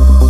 you